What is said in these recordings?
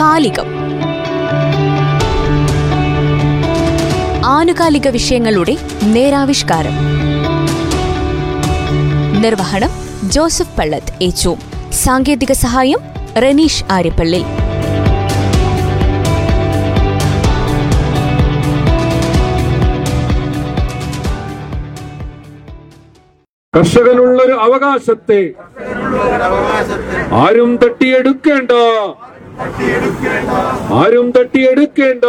കാലികം ആനുകാലിക വിഷയങ്ങളുടെ നേരാവിഷ്കാരം. നിർവഹണം ജോസഫ് പള്ളത്ത് ഏച്ചു. സാങ്കേതിക സഹായം റനീഷ് ആര്യപ്പള്ളി. കർഷകനുള്ളൊരു അവകാശത്തെ ആരും തട്ടിയെടുക്കേണ്ട. ആരും തട്ടിയെടുക്കേണ്ട.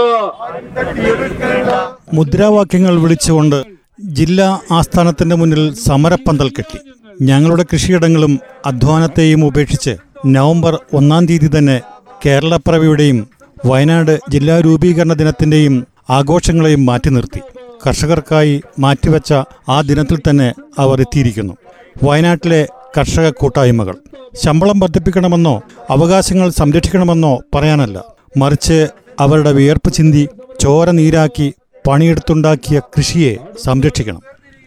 മുദ്രാവാക്യങ്ങൾ വിളിച്ചുകൊണ്ട് ജില്ലാ ആസ്ഥാനത്തിന്റെ മുന്നിൽ സമരപ്പന്തൽ കെട്ടി. ഞങ്ങളുടെ കൃഷിയിടങ്ങളും അധ്വാനത്തെയും ഉപേക്ഷിച്ച് നവംബർ ഒന്നാം തീയതി തന്നെ കേരളപ്പിറവിയുടെയും വയനാട് ജില്ലാ രൂപീകരണ ദിനത്തിന്റെയും ആഘോഷങ്ങളെയും മാറ്റി നിർത്തി. കർഷകർക്കായി മാറ്റിവെച്ച ആ ദിനത്തിൽ തന്നെ അവർ എത്തിയിരിക്കുന്നു. വയനാട്ടിലെ കർഷക കൂട്ടായ്മകൾ. ശമ്പളം വർദ്ധിപ്പിക്കണമെന്നോ അവകാശങ്ങൾ സംരക്ഷിക്കണമെന്നോ പറയാനല്ല. മറിച്ച് അവരുടെ വിയർപ്പ് ചിന്തി ചോര നീരാക്കി പണിയെടുത്തുണ്ടാക്കിയ കൃഷിയെ സംരക്ഷിക്കണം.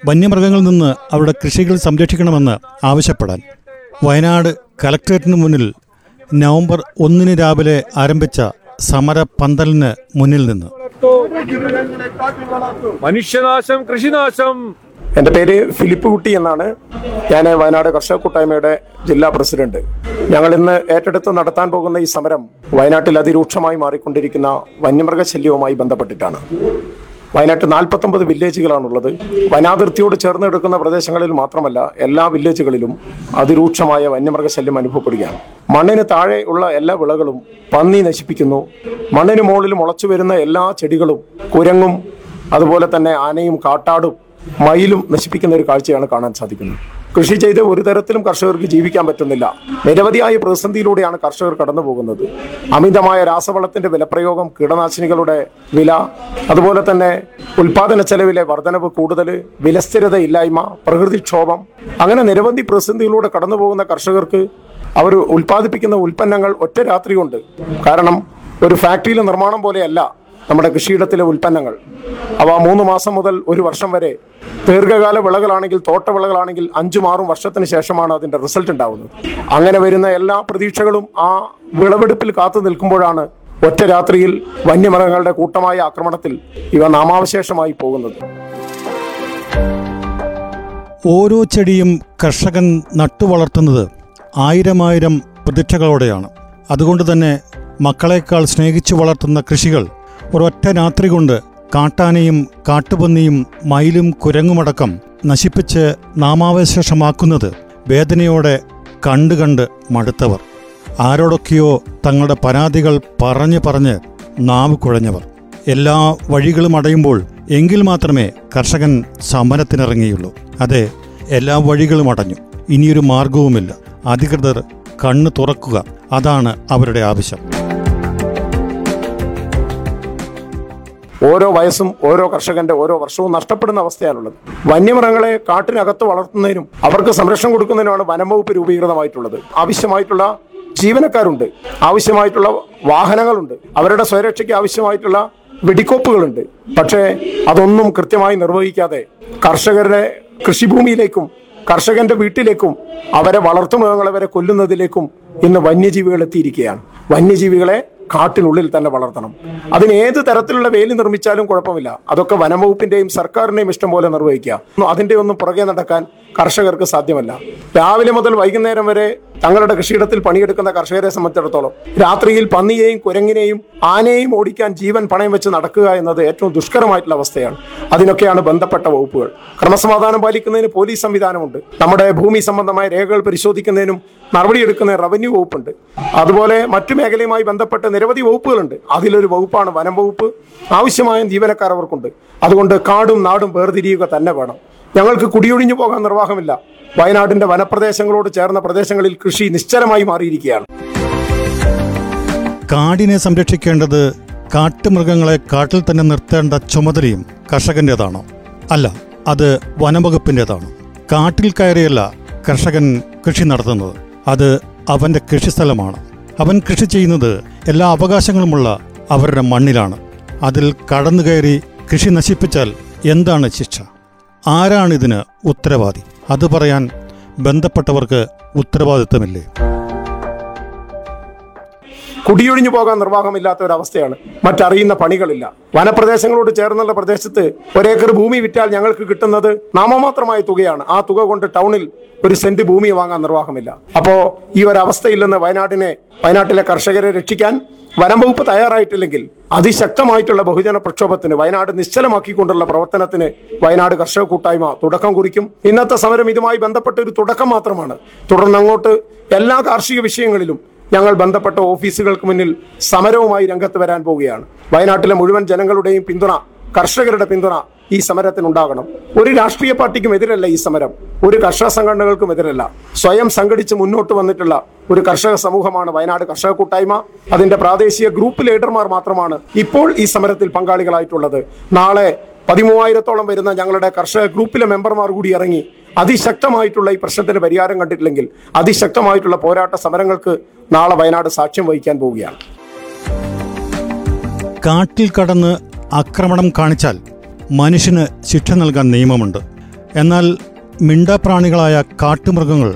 വന്യമൃഗങ്ങളിൽ നിന്ന് അവരുടെ കൃഷികൾ സംരക്ഷിക്കണമെന്ന് ആവശ്യപ്പെടാൻ വയനാട് കലക്ടറേറ്റിന് മുന്നിൽ നവംബർ ഒന്നിന് രാവിലെ ആരംഭിച്ച സമര പന്തലിന് മുന്നിൽ നിന്ന്. മനുഷ്യനാശം കൃഷിനാശം എന്റെ പേര് ഫിലിപ്പ് കുട്ടി എന്നാണ്. ഞാൻ വയനാട് കർഷക കൂട്ടായ്മയുടെ ജില്ലാ പ്രസിഡന്റ്. ഞങ്ങൾ ഇന്ന് ഏറ്റെടുത്ത് നടത്താൻ പോകുന്ന ഈ സമരം വയനാട്ടിൽ അതിരൂക്ഷമായി മാറിക്കൊണ്ടിരിക്കുന്ന വന്യമൃഗശല്യവുമായി ബന്ധപ്പെട്ടിട്ടാണ്. വയനാട്ടിൽ നാൽപ്പത്തൊമ്പത് വില്ലേജുകളാണുള്ളത്. വനാതിർത്തിയോട് ചേർന്ന് പ്രദേശങ്ങളിൽ മാത്രമല്ല എല്ലാ വില്ലേജുകളിലും അതിരൂക്ഷമായ വന്യമൃഗശല്യം അനുഭവപ്പെടുകയാണ്. മണ്ണിന് താഴെ ഉള്ള എല്ലാ വിളകളും പന്നി നശിപ്പിക്കുന്നു. മണ്ണിന് മുകളിൽ മുളച്ചു വരുന്ന എല്ലാ ചെടികളും കുരങ്ങും അതുപോലെ തന്നെ ആനയും കാട്ടാടും മയിലും നശിപ്പിക്കുന്ന ഒരു കാഴ്ചയാണ് കാണാൻ സാധിക്കുന്നത്. കൃഷി ചെയ്ത് ഒരു തരത്തിലും കർഷകർക്ക് ജീവിക്കാൻ പറ്റുന്നില്ല. നിരവധിയായ പ്രതിസന്ധിയിലൂടെയാണ് കർഷകർ കടന്നു പോകുന്നത് അമിതമായ രാസവളത്തിന്റെ വിലപ്രയോഗം കീടനാശിനികളുടെ വില അതുപോലെ തന്നെ ഉൽപാദന ചെലവിലെ വർധനവ് കൂടുതൽ വിലസ്ഥിരതയില്ലായ്മ പ്രകൃതിക്ഷോഭം അങ്ങനെ നിരവധി പ്രതിസന്ധിയിലൂടെ കടന്നു പോകുന്ന കർഷകർക്ക് അവർ ഉൽപ്പാദിപ്പിക്കുന്ന ഉൽപ്പന്നങ്ങൾ ഒറ്റ രാത്രി കൊണ്ട് കാരണം ഒരു ഫാക്ടറിയിലെ നിർമ്മാണം പോലെയല്ല നമ്മുടെ കൃഷിയിടത്തിലെ ഉൽപ്പന്നങ്ങൾ. അവ മൂന്ന് മാസം മുതൽ ഒരു വർഷം വരെ ദീർഘകാല വിളകളാണെങ്കിൽ തോട്ടവിളകളാണെങ്കിൽ അഞ്ചും ആറും വർഷത്തിന് ശേഷമാണ് അതിന്റെ റിസൾട്ട് ഉണ്ടാവുന്നത്. അങ്ങനെ വരുന്ന എല്ലാ പ്രതീക്ഷകളും ആ വിളവെടുപ്പിൽ കാത്തു നിൽക്കുമ്പോഴാണ് ഒറ്റ രാത്രിയിൽ വന്യമൃഗങ്ങളുടെ കൂട്ടമായ ആക്രമണത്തിൽ ഇവ നാമാവശേഷമായി പോകുന്നത്. ഓരോ ചെടിയും കർഷകൻ നട്ടുവളർത്തുന്നത് ആയിരമായിരം പ്രതീക്ഷകളോടെയാണ്. അതുകൊണ്ട് തന്നെ മക്കളെക്കാൾ സ്നേഹിച്ചു വളർത്തുന്ന കൃഷികൾ ഒരൊറ്റ രാത്രി കൊണ്ട് കാട്ടാനയും കാട്ടുപന്നിയും മയിലും കുരങ്ങുമടക്കം നശിപ്പിച്ച് നാമാവശേഷമാക്കുന്നത് വേദനയോടെ കണ്ടു കണ്ട് മടുത്തവർ. ആരോടൊക്കെയോ തങ്ങളുടെ പരാതികൾ പറഞ്ഞു പറഞ്ഞ് നാവ് കുഴഞ്ഞവർ. എല്ലാ വഴികളും അടയുമ്പോൾ എങ്കിൽ മാത്രമേ കർഷകൻ സമരത്തിനിറങ്ങിയുള്ളൂ. അതെ എല്ലാ വഴികളും അടഞ്ഞു. ഇനിയൊരു മാർഗവുമില്ല അധികൃതർ കണ്ണ് തുറക്കുക. അതാണ് അവരുടെ ആവശ്യം. ഓരോ വയസ്സും ഓരോ കർഷകന്റെ ഓരോ വർഷവും നഷ്ടപ്പെടുന്ന അവസ്ഥയാണുള്ളത്. വന്യമൃഗങ്ങളെ കാട്ടിനകത്ത് വളർത്തുന്നതിനും അവർക്ക് സംരക്ഷണം കൊടുക്കുന്നതിനുമാണ് വനംവകുപ്പ് രൂപീകൃതമായിട്ടുള്ളത്. ആവശ്യമായിട്ടുള്ള ജീവനക്കാരുണ്ട് ആവശ്യമായിട്ടുള്ള വാഹനങ്ങളുണ്ട് അവരുടെ സ്വയരക്ഷയ്ക്ക് ആവശ്യമായിട്ടുള്ള വെടിക്കോപ്പുകളുണ്ട്. പക്ഷേ അതൊന്നും കൃത്യമായി നിർവഹിക്കാതെ കർഷകരുടെ കൃഷിഭൂമിയിലേക്കും കർഷകന്റെ വീട്ടിലേക്കും അവരെ വളർത്തുമൃഗങ്ങളെ വരെ കൊല്ലുന്നതിലേക്കും ഇന്ന് വന്യജീവികൾ എത്തിയിരിക്കുകയാണ്. വന്യജീവികളെ കാട്ടിനുള്ളിൽ തന്നെ വളർത്തണം. അതിന് ഏത് തരത്തിലുള്ള വേലി നിർമ്മിച്ചാലും കുഴപ്പമില്ല. അതൊക്കെ വനംവകുപ്പിന്റെയും സർക്കാരിന്റെയും ഇഷ്ടം പോലെ നിർവഹിക്കുക. അതിന്റെ ഒന്നും പുറകെ നടക്കാൻ കർഷകർക്ക് സാധ്യമല്ല. രാവിലെ മുതൽ വൈകുന്നേരം വരെ തങ്ങളുടെ കൃഷിയിടത്തിൽ പണിയെടുക്കുന്ന കർഷകരെ സംബന്ധിച്ചിടത്തോളം രാത്രിയിൽ പന്നിയെയും കുരങ്ങിനെയും ആനയെയും ഓടിക്കാൻ ജീവൻ പണയം വെച്ച് നടക്കുക എന്നത് ഏറ്റവും ദുഷ്കരമായിട്ടുള്ള അവസ്ഥയാണ്. അതിനൊക്കെയാണ് ബന്ധപ്പെട്ട വകുപ്പുകൾ. ക്രമസമാധാനം പാലിക്കുന്നതിന് പോലീസ് സംവിധാനമുണ്ട്. നമ്മുടെ ഭൂമി സംബന്ധമായ രേഖകൾ പരിശോധിക്കുന്നതിനും നടപടിയെടുക്കുന്ന റവന്യൂ വകുപ്പുണ്ട്. അതുപോലെ മറ്റു മേഖലയുമായി ബന്ധപ്പെട്ട് നിരവധി വകുപ്പുകളുണ്ട്. അതിലൊരു വകുപ്പാണ് വനം വകുപ്പ്. ആവശ്യമായ ജീവനക്കാർ അവർക്കുണ്ട്. അതുകൊണ്ട് കാടും നാടും വേർതിരിയുക തന്നെ വേണം. ഞങ്ങൾക്ക് കുടിയൊഴിഞ്ഞു പോകാൻ നിർവാഹമില്ല. വയനാടിന്റെ വനപ്രദേശങ്ങളോട് ചേർന്ന പ്രദേശങ്ങളിൽ കൃഷി നിശ്ചലമായി മാറിയിരിക്കുകയാണ്. കാടിനെ സംരക്ഷിക്കേണ്ടത് കാട്ടുമൃഗങ്ങളെ കാട്ടിൽ തന്നെ നിർത്തേണ്ട ചുമതലയും കർഷകന്റേതാണോ. അല്ല അത് വനംവകുപ്പിന്റെതാണ് കാട്ടിൽ കയറിയല്ല കർഷകൻ കൃഷി നടത്തുന്നത്. അത് അവന്റെ കൃഷിസ്ഥലമാണ്. അവൻ കൃഷി ചെയ്യുന്നത് എല്ലാ അവകാശങ്ങളുമുള്ള അവരുടെ മണ്ണിലാണ്. അതിൽ കടന്നു കയറി കൃഷി നശിപ്പിച്ചാൽ എന്താണ് ശിക്ഷ? ആരാണിതിന് ഉത്തരവാദി? അത് പറയാൻ ബന്ധപ്പെട്ടവർക്ക് ഉത്തരവാദിത്തമില്ലേ കുടിയൊഴിഞ്ഞു പോകാൻ നിർവാഹമില്ലാത്ത ഒരു അവസ്ഥയാണ് മറ്ററിയുന്ന പണികളില്ല. വനപ്രദേശങ്ങളോട് ചേർന്നുള്ള പ്രദേശത്ത് ഒരേക്കർ ഭൂമി വിറ്റാൽ ഞങ്ങൾക്ക് കിട്ടുന്നത് നാമമാത്രമായ തുകയാണ്. ആ തുക കൊണ്ട് ടൗണിൽ ഒരു സെന്റ് ഭൂമി വാങ്ങാൻ നിർവാഹമില്ല. അപ്പോ ഈ ഒരു അവസ്ഥയിൽ നിന്ന് വയനാട്ടിനെ വയനാട്ടിലെ കർഷകരെ രക്ഷിക്കാൻ വനം വകുപ്പ് തയ്യാറായിട്ടില്ലെങ്കിൽ അതിശക്തമായിട്ടുള്ള ബഹുജന പ്രക്ഷോഭത്തിന് വയനാട് നിശ്ചലമാക്കിക്കൊണ്ടുള്ള പ്രവർത്തനത്തിന് വയനാട് കർഷക കൂട്ടായ്മ തുടക്കം കുറിക്കും. ഇന്നത്തെ സമരം ഇതുമായി ബന്ധപ്പെട്ട ഒരു തുടക്കം മാത്രമാണ്. തുടർന്ന് അങ്ങോട്ട് എല്ലാ കാർഷിക വിഷയങ്ങളിലും ഞങ്ങൾ ബന്ധപ്പെട്ട ഓഫീസുകൾക്ക് മുന്നിൽ സമരവുമായി രംഗത്ത് വരാൻ പോവുകയാണ്. വയനാട്ടിലെ മുഴുവൻ ജനങ്ങളുടെയും പിന്തുണ കർഷകരുടെ പിന്തുണ ഈ സമരത്തിനുണ്ടാകണം. ഒരു രാഷ്ട്രീയ പാർട്ടിക്കും എതിരല്ല ഈ സമരം. ഒരു കർഷക സംഘടനകൾക്കും എതിരല്ല. സ്വയം സംഘടിച്ച് മുന്നോട്ട് വന്നിട്ടുള്ള ഒരു കർഷക സമൂഹമാണ് വയനാട് കർഷക കൂട്ടായ്മ. അതിന്റെ പ്രാദേശിക ഗ്രൂപ്പ് ലീഡർമാർ മാത്രമാണ് ഇപ്പോൾ ഈ സമരത്തിൽ പങ്കാളികളായിട്ടുള്ളത്. നാളെ പതിമൂവായിരത്തോളം വരുന്ന ഞങ്ങളുടെ കർഷക ഗ്രൂപ്പിലെ മെമ്പർമാർ കൂടി ഇറങ്ങി അതിശക്തമായിട്ടുള്ള ഈ പ്രശ്നത്തിന് പരിഹാരം കണ്ടിട്ടില്ലെങ്കിൽ അതിശക്തമായിട്ടുള്ള പോരാട്ട സമരങ്ങൾക്ക് നാളെ വയനാട് സാക്ഷ്യം വഹിക്കാൻ പോവുകയാണ്. കാട്ടിൽ കടന്ന് ആക്രമണം കാണിച്ചാൽ മനുഷ്യന് ശിക്ഷ നൽകാൻ നിയമമുണ്ട്. എന്നാൽ മിണ്ടാപ്രാണികളായ കാട്ടുമൃഗങ്ങൾ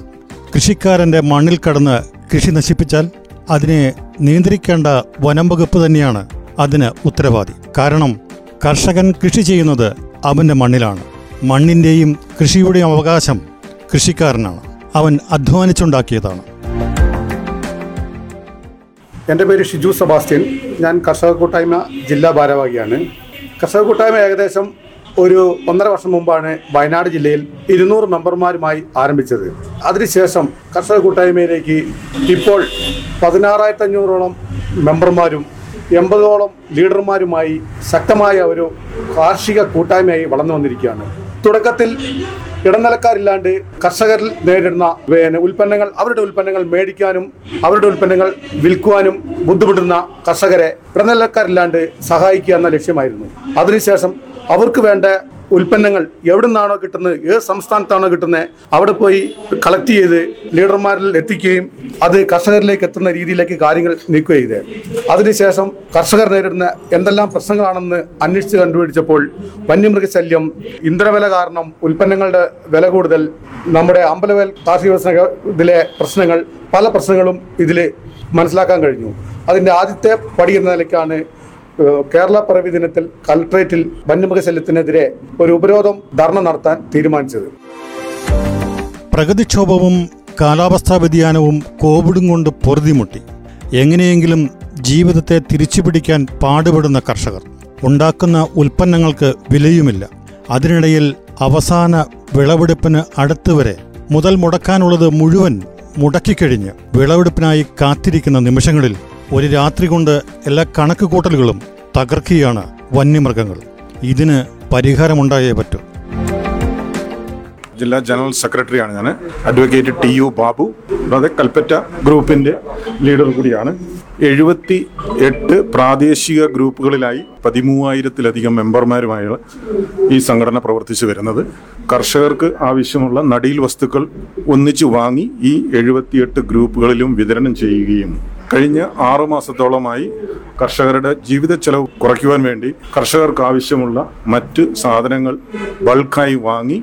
കൃഷിക്കാരന്റെ മണ്ണിൽ കടന്ന് കൃഷി നശിപ്പിച്ചാൽ അതിനെ നിയന്ത്രിക്കേണ്ട വനം വകുപ്പ് തന്നെയാണ് അതിന് ഉത്തരവാദി. കാരണം കർഷകൻ കൃഷി ചെയ്യുന്നത് അവന്റെ മണ്ണിലാണ്. മണ്ണിന്റെയും കൃഷിയുടെയും അവകാശം കൃഷിക്കാരനാണ്. അവൻ അധ്വാനിച്ചുണ്ടാക്കിയതാണ്. എന്റെ പേര് ഷിജു സെബാസ്റ്റ്യൻ. ഞാൻ കർഷക കൂട്ടായ്മ ജില്ലാ ഭാരവാഹിയാണ്. കർഷക കൂട്ടായ്മ ഏകദേശം ഒരു ഒന്നര വർഷം മുമ്പാണ് വയനാട് ജില്ലയിൽ ഇരുന്നൂറ് മെമ്പർമാരുമായി ആരംഭിച്ചത്. അതിനുശേഷം കർഷക കൂട്ടായ്മയിലേക്ക് ഇപ്പോൾ പതിനാറായിരത്തി അഞ്ഞൂറോളം മെമ്പർമാരും എൺപതോളം ലീഡർമാരുമായി ശക്തമായ ഒരു കാർഷിക കൂട്ടായ്മയായി വളർന്നു വന്നിരിക്കുകയാണ്. തുടക്കത്തിൽ ഇടനിലക്കാരില്ലാണ്ട് കർഷകരിൽ നേരിടുന്ന പിന്നെ ഉൽപ്പന്നങ്ങൾ അവരുടെ ഉൽപ്പന്നങ്ങൾ മേടിക്കാനും അവരുടെ ഉൽപ്പന്നങ്ങൾ വിൽക്കുവാനും ബുദ്ധിമുട്ടുന്ന കർഷകരെ ഇടനിലക്കാരില്ലാണ്ട് സഹായിക്കുക എന്ന ലക്ഷ്യമായിരുന്നു. അതിനുശേഷം അവർക്ക് വേണ്ട ഉൽപ്പന്നങ്ങൾ എവിടെ നിന്നാണോ കിട്ടുന്നത് ഏത് സംസ്ഥാനത്താണോ കിട്ടുന്നത് അവിടെ പോയി കളക്ട് ചെയ്ത് ലീഡർമാരിൽ എത്തിക്കുകയും അത് കർഷകരിലേക്ക് എത്തുന്ന രീതിയിലേക്ക് കാര്യങ്ങൾ നീക്കുകയും ചെയ്ത്. അതിനുശേഷം കർഷകർ നേരിടുന്ന എന്തെല്ലാം പ്രശ്നങ്ങളാണെന്ന് അന്വേഷിച്ച് കണ്ടുപിടിച്ചപ്പോൾ വന്യമൃഗശല്യം ഇന്ധനവില കാരണം ഉൽപ്പന്നങ്ങളുടെ വില കൂടുതൽ നമ്മുടെ അമ്പലവേൽ കാർഷിക വ്യവസായ ഇതിലെ പ്രശ്നങ്ങൾ പല പ്രശ്നങ്ങളും ഇതിൽ മനസ്സിലാക്കാൻ കഴിഞ്ഞു. അതിന്റെ ആദ്യത്തെ പടി എന്ന നിലയ്ക്കാണ് കേരള പിറവി ദിനത്തിൽ കലക്ട്രേറ്റിൽ വന്യമൃഗശല്യത്തിനെതിരെ ഒരു ഉപരോധം ധർണ നടത്താൻ തീരുമാനിച്ചത്. പ്രകൃതിക്ഷോഭവും കാലാവസ്ഥാ വ്യതിയാനവും കോവിഡും കൊണ്ട് പൊറുതിമുട്ടി. എങ്ങനെയെങ്കിലും ജീവിതത്തെ തിരിച്ചുപിടിക്കാൻ പാടുപെടുന്ന കർഷകർ. ഉണ്ടാക്കുന്ന ഉൽപ്പന്നങ്ങൾക്ക് വിലയുമില്ല. അതിനിടയിൽ അവസാന വിളവെടുപ്പിന് അടുത്തുവരെ മുതൽ മുടക്കാനുള്ളത് മുഴുവൻ മുടക്കിക്കഴിഞ്ഞ് വിളവെടുപ്പിനായി കാത്തിരിക്കുന്ന നിമിഷങ്ങളിൽ ഒരു രാത്രി കൊണ്ട് എല്ലാ കണക്ക് കൂട്ടലുകളും തകർക്കുകയാണ് വന്യമൃഗങ്ങൾ. ഇതിന് പരിഹാരമുണ്ടായേ പറ്റൂ. ജില്ലാ ജനറൽ സെക്രട്ടറിയാണ് ഞാൻ അഡ്വക്കേറ്റ് ടി യു ബാബു. കൂടാതെ കൽപ്പറ്റ ഗ്രൂപ്പിന്റെ ലീഡർ കൂടിയാണ്. എഴുപത്തി എട്ട് പ്രാദേശിക ഗ്രൂപ്പുകളിലായി പതിമൂവായിരത്തിലധികം മെമ്പർമാരുമായുള്ള ഈ സംഘടന പ്രവർത്തിച്ചു വരുന്നത്. കർഷകർക്ക് ആവശ്യമുള്ള നടീൽ വസ്തുക്കൾ ഒന്നിച്ചു വാങ്ങി ഈ എഴുപത്തിയെട്ട് ഗ്രൂപ്പുകളിലും വിതരണം ചെയ്യുകയും കഴിഞ്ഞ ആറു മാസത്തോളമായി കർഷകരുടെ ജീവിത ചെലവ് കുറയ്ക്കുവാൻ വേണ്ടി കർഷകർക്ക് ആവശ്യമുള്ള മറ്റ് സാധനങ്ങൾ ബൾക്കായി വാങ്ങി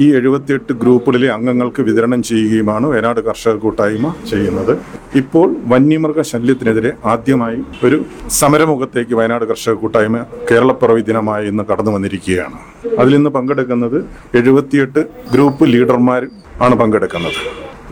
ഈ എഴുപത്തിയെട്ട് ഗ്രൂപ്പുകളിലെ അംഗങ്ങൾക്ക് വിതരണം ചെയ്യുകയുമാണ് വയനാട് കർഷക കൂട്ടായ്മ ചെയ്യുന്നത്. ഇപ്പോൾ വന്യമൃഗ ശല്യത്തിനെതിരെ ആദ്യമായി ഒരു സമരമുഖത്തേക്ക് വയനാട് കർഷക കൂട്ടായ്മ കേരളപ്പിറവി ദിനമായി ഇന്ന് കടന്നു വന്നിരിക്കുകയാണ്. അതിൽ ഇന്ന് പങ്കെടുക്കുന്നത് എഴുപത്തിയെട്ട് ഗ്രൂപ്പ് ലീഡർമാർ ആണ് പങ്കെടുക്കുന്നത്.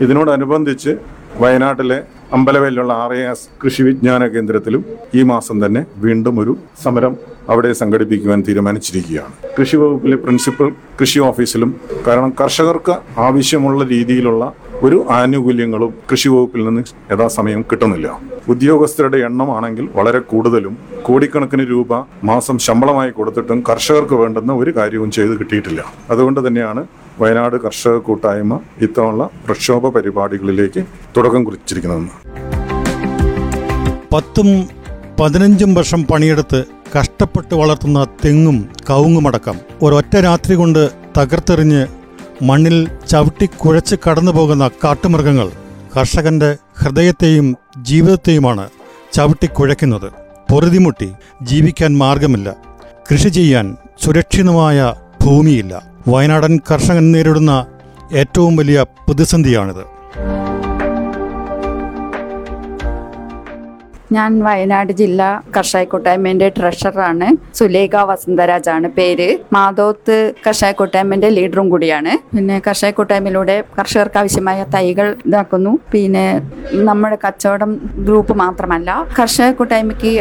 ഇതിനോടനുബന്ധിച്ച് വയനാട്ടിലെ അമ്പലവയലിലുള്ള ആർ എ എസ് കൃഷി വിജ്ഞാന കേന്ദ്രത്തിലും ഈ മാസം തന്നെ വീണ്ടും ഒരു സമരം അവിടെ സംഘടിപ്പിക്കുവാൻ തീരുമാനിച്ചിരിക്കുകയാണ്. കൃഷി വകുപ്പിലെ പ്രിൻസിപ്പൽ കൃഷി ഓഫീസിലും കാരണം കർഷകർക്ക് ആവശ്യമുള്ള രീതിയിലുള്ള ഒരു ആനുകൂല്യങ്ങളും കൃഷി വകുപ്പിൽ നിന്ന് യഥാസമയം കിട്ടുന്നില്ല. ഉദ്യോഗസ്ഥരുടെ എണ്ണമാണെങ്കിൽ വളരെ കൂടുതലും കോടിക്കണക്കിന് രൂപ മാസം ശമ്പളമായി കൊടുത്തിട്ടും കർഷകർക്ക് വേണ്ടുന്ന ഒരു കാര്യവും ചെയ്ത് കിട്ടിയിട്ടില്ല. അതുകൊണ്ട് തന്നെയാണ് വയനാട് കർഷക കൂട്ടായ്മ ഇത്തവണ പ്രക്ഷോഭ പരിപാടികളിലേക്ക് തുടക്കം കുറിച്ചിരിക്കുന്നതെന്ന്. പത്തും പതിനഞ്ചും വർഷം പണിയെടുത്ത് കഷ്ടപ്പെട്ട് വളർത്തുന്ന തെങ്ങും കവുങ്ങുമടക്കം ഒരൊറ്റ രാത്രി കൊണ്ട് തകർത്തെറിഞ്ഞ് മണ്ണിൽ ചവിട്ടി കുഴച്ച് കടന്നു പോകുന്ന കാട്ടുമൃഗങ്ങൾ കർഷകന്റെ ഹൃദയത്തെയും ജീവിതത്തെയുമാണ് ചവിട്ടി കുഴയ്ക്കുന്നത്. പൊറുതിമുട്ടി ജീവിക്കാൻ മാർഗമില്ല. കൃഷി ചെയ്യാൻ സുരക്ഷിതമായ ഭൂമിയില്ല. വയനാടൻ കർഷകൻ നേരിടുന്ന ഏറ്റവും വലിയ പ്രതിസന്ധിയാണിത്. ഞാൻ വയനാട് ജില്ലാ കർഷക കൂട്ടായ്മേന്റെ ട്രഷററാണ്. സുലേഖ ആണ് പേര്. മാധോത്ത് കർഷക കൂട്ടായ്മന്റെ ലീഡറും കൂടിയാണ്. പിന്നെ കർഷക കൂട്ടായ്മയിലൂടെ കർഷകർക്ക് ആവശ്യമായ തൈകൾ ഇതാക്കുന്നു. പിന്നെ നമ്മുടെ കച്ചവടം ഗ്രൂപ്പ് മാത്രമല്ല കർഷക കൂട്ടായ്മയ്ക്ക്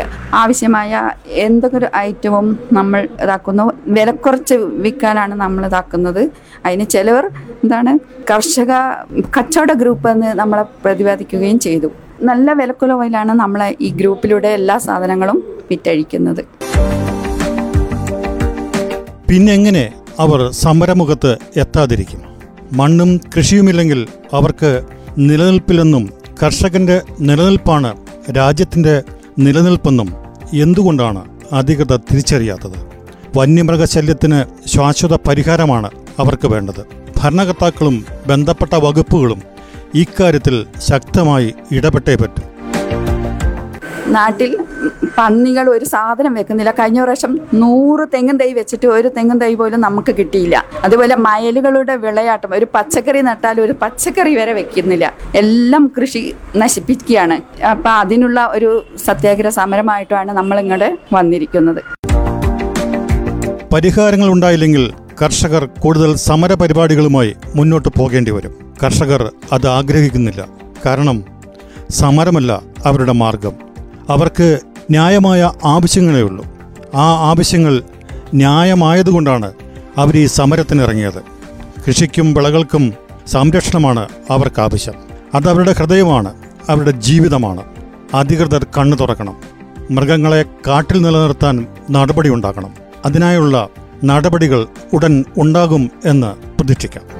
ആവശ്യമായ എന്തൊക്കെ ഐറ്റവും നമ്മൾ ഇതാക്കുന്നു. വില കുറച്ച് വിൽക്കാനാണ് നമ്മൾ ഇതാക്കുന്നത്. അതിന് ചിലവർ എന്താണ് കർഷക കച്ചവട ഗ്രൂപ്പ് എന്ന് നമ്മളെ പ്രതിപാദിക്കുകയും ചെയ്തു. നല്ല വിലക്കുറവിലാണ് നമ്മൾ ഈ ഗ്രൂപ്പിലൂടെ എല്ലാ സാധനങ്ങളും വിറ്റഴിക്കുന്നത്. പിന്നെങ്ങനെ അവർ സമരമുഖത്ത് എത്താതിരിക്കും മണ്ണും കൃഷിയുമില്ലെങ്കിൽ അവർക്ക് നിലനിൽപ്പില്ലെന്നും കർഷകന്റെ നിലനിൽപ്പാണ് രാജ്യത്തിന്റെ നിലനിൽപ്പെന്നും എന്തുകൊണ്ടാണ് അധികൃതർ തിരിച്ചറിയാത്തത്? വന്യമൃഗശല്യത്തിന് ശാശ്വത പരിഹാരമാണ് അവർക്ക് വേണ്ടത്. ഭരണകർത്താക്കളും ബന്ധപ്പെട്ട വകുപ്പുകളും ഇക്കാര്യത്തിൽ ശക്തമായി ഇടപെട്ടേ പറ്റൂ. നാട്ടിൽ പന്നികൾ ഒരു സാധനം വെക്കുന്നില്ല. കഴിഞ്ഞ പ്രാവശ്യം നൂറ് തെങ്ങും തൈ വെച്ചിട്ട് ഒരു തെങ്ങും തൈ പോലും നമുക്ക് കിട്ടിയില്ല. അതുപോലെ മയലുകളുടെ വിളയാട്ടം ഒരു പച്ചക്കറി നട്ടാൽ ഒരു പച്ചക്കറി വരെ വെക്കുന്നില്ല. എല്ലാം കൃഷി നശിപ്പിക്കുകയാണ്. അപ്പം അതിനുള്ള ഒരു സത്യാഗ്രഹ സമരമായിട്ടാണ് നമ്മൾ ഇങ്ങോട്ട് വന്നിരിക്കുന്നത്. പരിഹാരങ്ങൾ ഉണ്ടായില്ലെങ്കിൽ കർഷകർ കൂടുതൽ സമര പരിപാടികളുമായി മുന്നോട്ട് പോകേണ്ടി വരും. കർഷകർ അത് ആഗ്രഹിക്കുന്നില്ല. കാരണം സമരമല്ല അവരുടെ മാർഗം. അവർക്ക് ന്യായമായ ആവശ്യങ്ങളേ ഉള്ളൂ. ആ ആവശ്യങ്ങൾ ന്യായമായതുകൊണ്ടാണ് അവർ ഈ സമരത്തിനിറങ്ങിയത്. കൃഷിക്കും വിളകൾക്കും സംരക്ഷണമാണ് അവർക്ക് ആവശ്യം അതവരുടെ ഹൃദയമാണ് അവരുടെ ജീവിതമാണ്. അധികൃതർ കണ്ണു തുറക്കണം. മൃഗങ്ങളെ കാട്ടിൽ നിലനിർത്താൻ നടപടി ഉണ്ടാക്കണം. അതിനായുള്ള നടപടികൾ ഉടൻ ഉണ്ടാകും എന്ന് പ്രതീക്ഷിക്കാം.